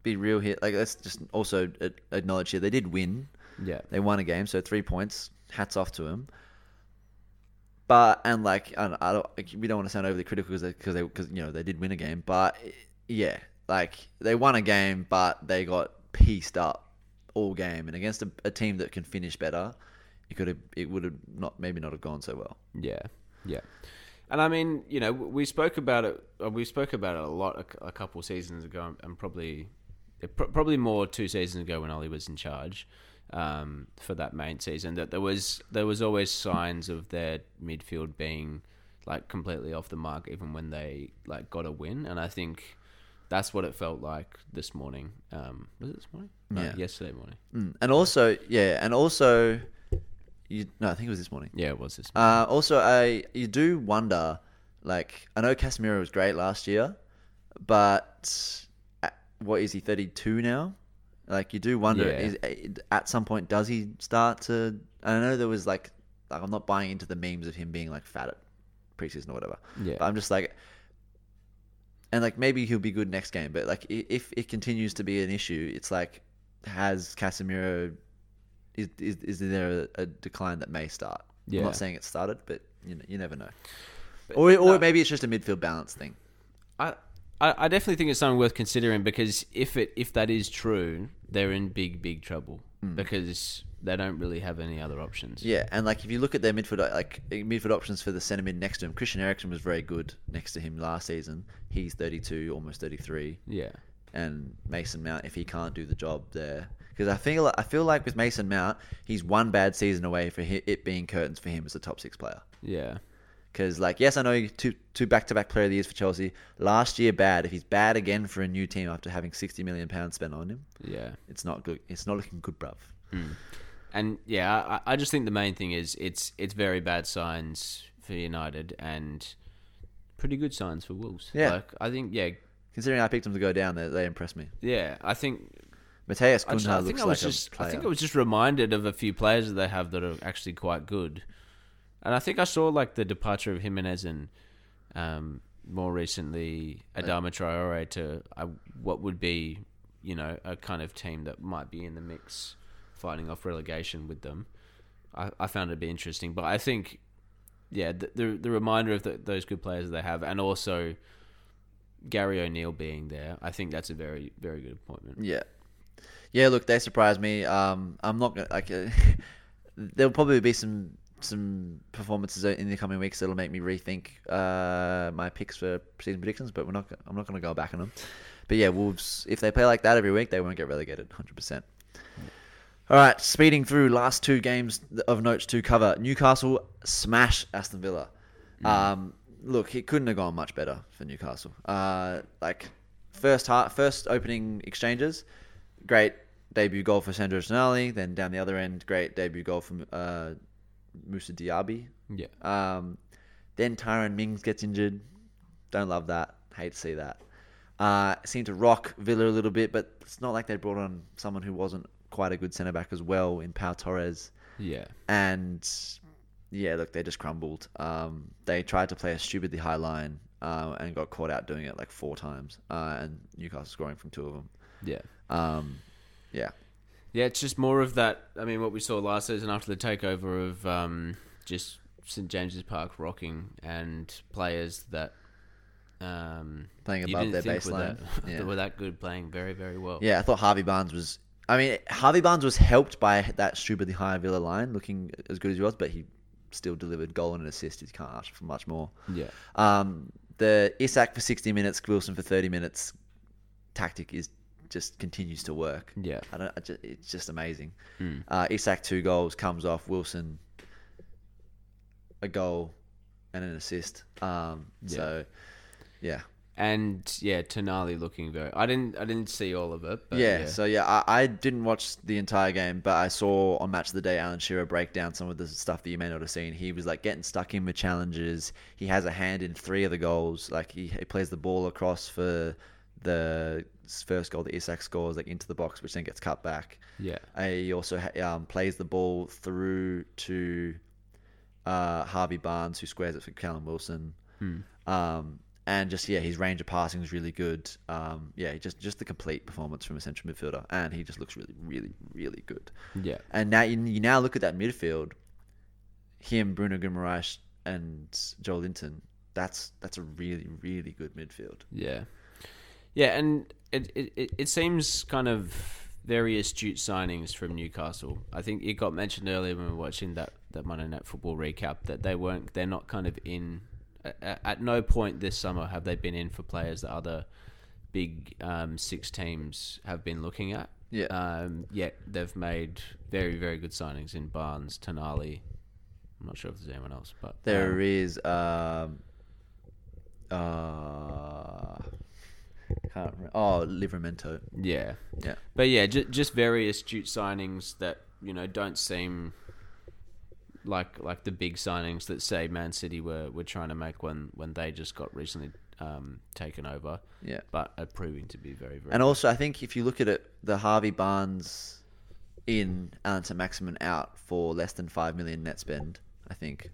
be real here. Like let's just also acknowledge here they did win. Yeah. They won a game, so three points. Hats off to them. But and like I don't, I don't we don't want to sound overly critical because because they because you know they did win a game, but yeah, like they won a game, but they got pieced up all game, and against a, a team that can finish better, it could have it would have not maybe not have gone so well. Yeah, yeah. And I mean, you know, we spoke about it. uh, We spoke about it a lot a, a couple seasons ago, and probably, probably more two seasons ago when Ollie was in charge um, for that main season. That there was there was always signs of their midfield being like completely off the mark, even when they like got a win. And I think that's what it felt like this morning. Um, was it this morning? No, Yeah. yesterday morning. Mm. And also, yeah, and also, you no, I think it was this morning. Yeah, it was this. Uh, also, I you do wonder, like I know Casemiro was great last year, but what is he thirty two now? Like you do wonder, Yeah. is, eh, at some point does he start to? I know there was like, like I'm not buying into the memes of him being like fat at preseason or whatever. Yeah. But I'm just like, and like maybe he'll be good next game, but like if it continues to be an issue, it's like has Casemiro is is, is there a, a decline that may start? Yeah. I'm not saying it started, but you know, you never know. or or maybe it's just a midfield balance thing. I, I I definitely think it's something worth considering because if it if that is true, they're in big big trouble hmm. because they don't really have any other options. Yeah, and like if you look at their midfield like midfield options for the centre mid next to him, Christian Eriksen was very good next to him last season. He's 32, almost 33. Yeah. and Mason Mount if he can't do the job there. Because I feel I feel like with Mason Mount, he's one bad season away for it being curtains for him as a top six player. Yeah. Because like yes, I know you two two back to back player of the years for Chelsea. Last year bad. If he's bad again for a new team after having sixty million pounds spent on him, Yeah. it's not good. It's not looking good, bruv. Hmm. And yeah, I, I just think the main thing is it's it's very bad signs for United and pretty good signs for Wolves. Yeah. Like I think yeah, Considering I picked them to go down, they, they impressed me. yeah, I think Matheus I, just, I think looks I was like just player. I think I was just reminded of a few players that they have that are actually quite good. And I think I saw like the departure of Jimenez and um, more recently Adama Traore to uh, what would be, you know, a kind of team that might be in the mix, fighting off relegation with them. I, I found it to be interesting, but I think, yeah, the the, the reminder of the, those good players they have, and also Gary O'Neill being there, I think that's a very very good appointment. Yeah, yeah. Look, they surprised me. Um, I'm not gonna like. There'll probably be some some performances in the coming weeks that'll make me rethink uh, my picks for season predictions. But we're not. I'm not going to go back on them. But yeah, Wolves. If they play like that every week, they won't get relegated. Hundred percent. All right, speeding through last two games of notes to cover. Newcastle smash Aston Villa. Um, look, it couldn't have gone much better for Newcastle. Uh, like first heart, first opening exchanges, great debut goal for Sandro Tonali. Then down the other end, great debut goal from uh, Moussa Diaby. Yeah. Um, then Tyrone Mings gets injured. Don't love that. Hate to see that. Uh, seemed to rock Villa a little bit, but it's not like they brought on someone who wasn't quite a good centre back as well in Pau Torres. Yeah. And yeah, look, they just crumbled. Um, they tried to play a stupidly high line uh, and got caught out doing it like four times, uh, and Newcastle scoring from two of them. Yeah. Um, yeah, Yeah, it's just more of that. I mean, what we saw last season after the takeover of um, just St James's Park rocking and players that um, Playing above their think were baseline. that, Yeah. were that good, playing very, very well. yeah. I thought Harvey Barnes was. I mean, Harvey Barnes was helped by that stupidly high Villa line, looking as good as he was, but he still delivered goal and an assist. He can't ask for much more. yeah, Um, the Isak for 60 minutes, Wilson for 30 minutes tactic is just continues to work. yeah, I don't. I just, it's just amazing. Mm. Uh, Isak two goals comes off Wilson a goal and an assist. Um, So yeah, and yeah, Tonali looking very. I didn't I didn't see all of it. But yeah, yeah, so yeah, I, I didn't watch the entire game, but I saw on Match of the Day Alan Shearer break down some of the stuff that you may not have seen. He was like getting stuck in with challenges. He has a hand in three of the goals. Like he, he plays the ball across for the first goal that Isak scores, like into the box, which then gets cut back. yeah, he also um, plays the ball through to uh, Harvey Barnes, who squares it for Callum Wilson. Um, and just yeah, his range of passing is really good. Um, yeah, just just the complete performance from a central midfielder, and he just looks really, really, really good. yeah, And now you, you now look at that midfield, him, Bruno Guimaraes, and Joelinton. That's that's a really, really good midfield. yeah, yeah, and it it, it, seems kind of very astute signings from Newcastle. I think it got mentioned earlier when we were watching that that Monday Night Football recap that they weren't they're not kind of in. At, at no point this summer have they been in for players that other big um, six teams have been looking at. Yeah. Um, yet they've made very very good signings in Barnes, Tonali. I'm not sure if there's anyone else, but There um, is um, uh, can't remember. Oh, Livramento. yeah, Yeah. But yeah, just just very astute signings that you know don't seem like like the big signings that say Man City were, were trying to make when when they just got recently um, taken over. Yeah. but are proving to be very very. And also, I think if you look at it, the Harvey Barnes in, Allan St. Maximin out for less than five million net spend, I think,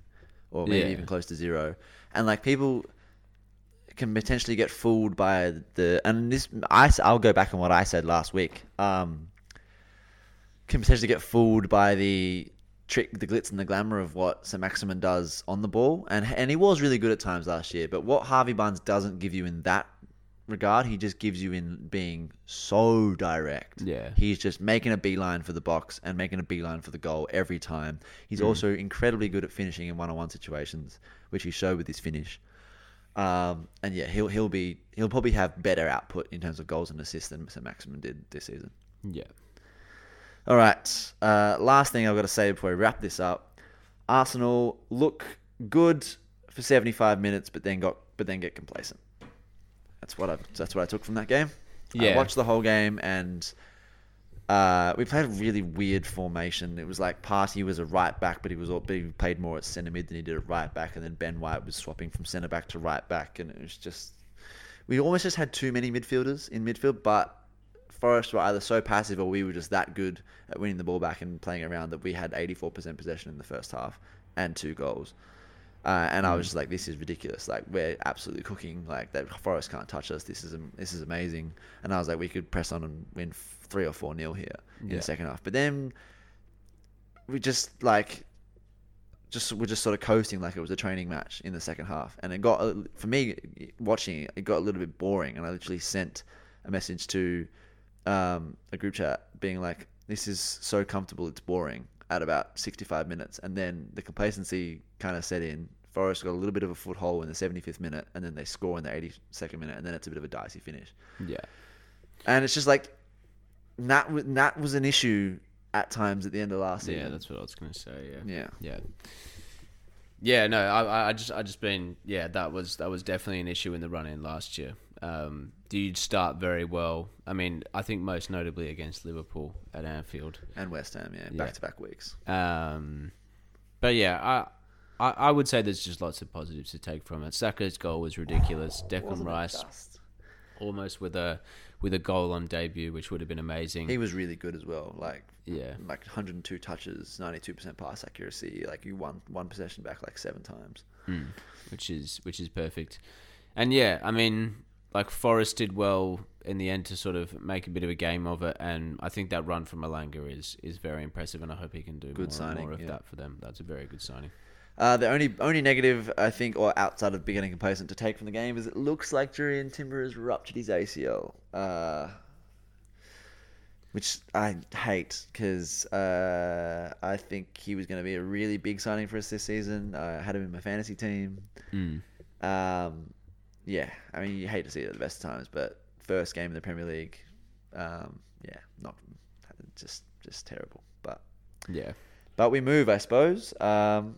or maybe Yeah. even close to zero. And like people can potentially get fooled by the and this I I'll go back on what I said last week. Um, can potentially get fooled by the trick, the glitz and the glamour of what St. Maximin does on the ball, and and he was really good at times last year. But what Harvey Barnes doesn't give you in that regard, he just gives you in being so direct. Yeah. he's just making a beeline for the box and making a beeline for the goal every time. He's also incredibly good at finishing in one-on-one situations, which he showed with his finish. Um, and yeah, he'll he'll be he'll probably have better output in terms of goals and assists than St. Maximin did this season. yeah, All right. Uh, last thing I've got to say before we wrap this up: Arsenal look good for 75 minutes, but then got but then get complacent. That's what I that's what I took from that game. I Yeah. watched the whole game and uh, we played a really weird formation. It was like Partey was a right back, but he was all, he played more at centre mid than he did at right back, and then Ben White was swapping from centre back to right back, and it was just we almost just had too many midfielders in midfield, but Forest were either so passive or we were just that good at winning the ball back and playing around that we had 84% possession in the first half and two goals. Uh, and I was just like, this is ridiculous. Like we're absolutely cooking. Like that Forest can't touch us. This is this is amazing. And I was like, we could press on and win three or four nil here in Yeah. the second half. But then we just like just we're just sort of coasting like it was a training match in the second half, and it got for me watching it, it got a little bit boring, and I literally sent a message to um, a group chat being like, "This is so comfortable, it's boring." At about sixty-five minutes, and then the complacency kind of set in. Forest got a little bit of a foothold in the seventy-fifth minute, and then they score in the eighty-second minute, and then it's a bit of a dicey finish. yeah, And it's just like that. wa- That was an issue at times at the end of last season. yeah. That's what I was gonna say. Yeah, yeah. yeah. Yeah, no, I, I- I just, I just been, yeah, that was that was definitely an issue in the run in last year. Um, did start very well. I mean, I think most notably against Liverpool at Anfield. and West Ham, yeah, back to back weeks. Um, but yeah, I, I, I would say there's just lots of positives to take from it. Saka's goal was ridiculous. Declan Rice almost with a with a goal on debut, which would have been amazing. He was really good as well. Like yeah, like 102 touches, 92% pass accuracy. Like you won one possession back like seven times. Mm, which is which is perfect. And yeah, I mean, like Forest did well in the end to sort of make a bit of a game of it, and I think that run from Elanga is is very impressive, and I hope he can do Good more, signing, more of yeah. that for them. That's a very good signing. Uh, the only only negative I think, or outside of getting complacent to take from the game, is it looks like Jurriën Timber has ruptured his ACL, uh, which I hate because uh, I think he was going to be a really big signing for us this season. I had him in my fantasy team. Mm. Um, yeah, I mean you hate to see it at the best of times, but first game in the Premier League, um, yeah, not just just terrible. But Yeah, but we move, I suppose. Um,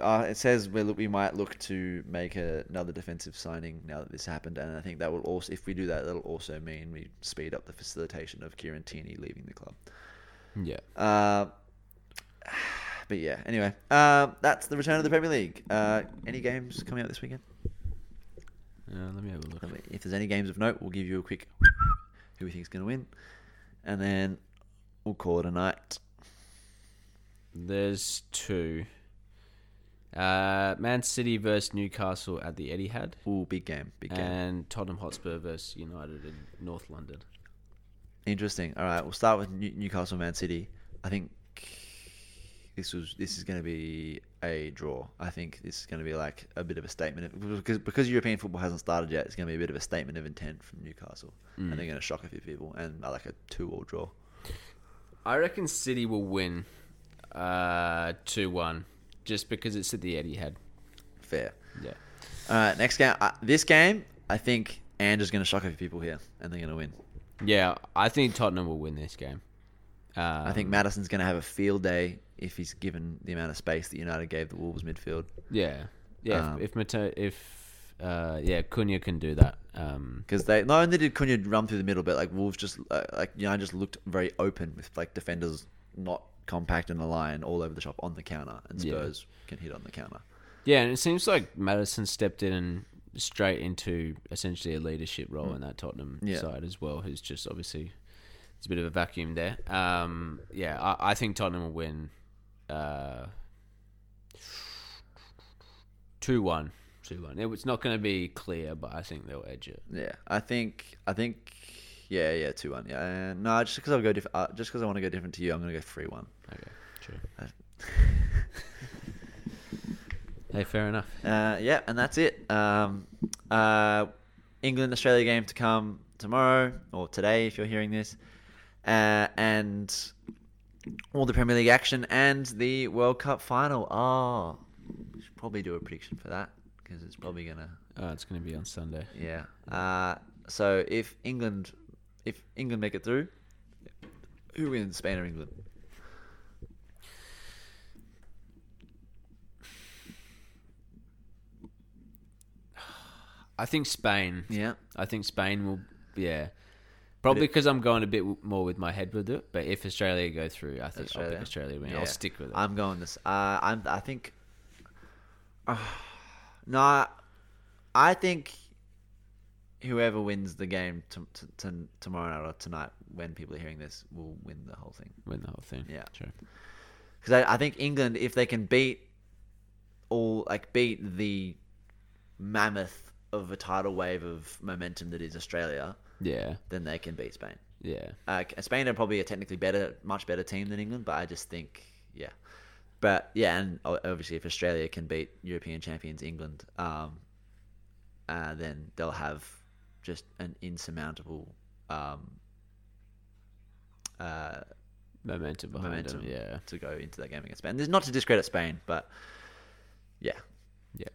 uh, it says we look, we might look to make a, another defensive signing now that this happened, and I think that will also, if we do that, that'll also mean we speed up the facilitation of Kieran Tierney leaving the club. Yeah. Uh, but yeah, anyway, uh, that's the return of the Premier League. Uh, any games coming out this weekend? Uh, let me have a look. If there's any games of note, we'll give you a quick who we think is going to win, and then we'll call it a night. There's two. Uh, Man City versus Newcastle at the Etihad, Ooh, big game, big game. and Tottenham Hotspur versus United in North London. Interesting. All right, we'll start with New- Newcastle Man City. I think this was this is going to be a draw. I think this is going to be like a bit of a statement of, because because European football hasn't started yet. It's going to be a bit of a statement of intent from Newcastle, and they're going to shock a few people. And I like a two-all draw. I reckon City will win uh, 2 1, just because it's at the Etihad. Fair. Yeah. All right, next game. Uh, this game, I think Ange's going to shock a few people here, and they're going to win. Yeah, I think Tottenham will win this game. Um, I think Maddison's going to have a field day if he's given the amount of space that United gave the Wolves midfield. Yeah, yeah. Um, if if, if uh, yeah, Cunha can do that. Um, Because they not only did Cunha run through the middle, but like Wolves just uh, like United just looked very open with like defenders not compact in a line all over the shop on the counter, and Yeah. Spurs can hit on the counter. yeah, and it seems like Maddison stepped in and straight into essentially a leadership role in that Tottenham Mm. Yeah. side as well. Who's just obviously it's a bit of a vacuum there. Um, yeah, I, I think Tottenham will win. Uh, Two one, two one. It's not going to be clear, but I think they'll edge it. Yeah, I think I think yeah yeah two one yeah. Uh, no, just because I'll go different. Uh, just because I want to go different to you, I'm gonna go three one. Okay, true. hey, fair enough. Uh, yeah, and that's it. Um, uh, England Australia game to come tomorrow or today if you're hearing this, uh, and all the Premier League action and the World Cup final. Oh, we should probably do a prediction for that because it's probably gonna Oh, it's going to be on Sunday. yeah. Uh, so if England if England make it through, who wins Spain or England? I think Spain. Yeah. I think Spain will. Yeah. Probably because I'm going a bit w- more with my head with it. But if Australia go through, I think I'll pick Australia win. Yeah. I'll stick with it. I'm going this. Uh, I'm. I think. Uh, no, I think whoever wins the game t- t- t- tomorrow night or tonight, when people are hearing this, will win the whole thing. win the whole thing. Yeah. True. Because I, I think England, if they can beat all, like beat the mammoth of a tidal wave of momentum that is Australia, Yeah. then they can beat Spain. Yeah. Uh, Spain are probably a technically better, much better team than England, but I just think, yeah. But yeah, and obviously, if Australia can beat European champions England, um, uh, then they'll have just an insurmountable um, uh, Momentum behind momentum them. Yeah. to go into that game against Spain. There's not to discredit Spain, but yeah, Yeah.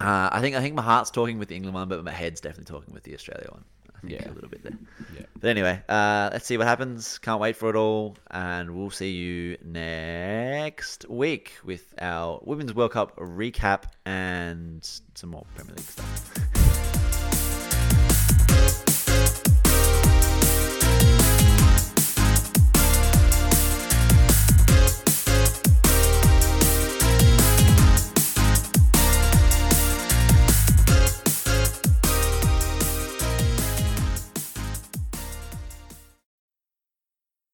Uh, I think I think my heart's talking with the England one, but my head's definitely talking with the Australia one. I think Yeah. a little bit there. Yeah. But anyway, uh, let's see what happens. Can't wait for it all. And we'll see you next week with our Women's World Cup recap and some more Premier League stuff.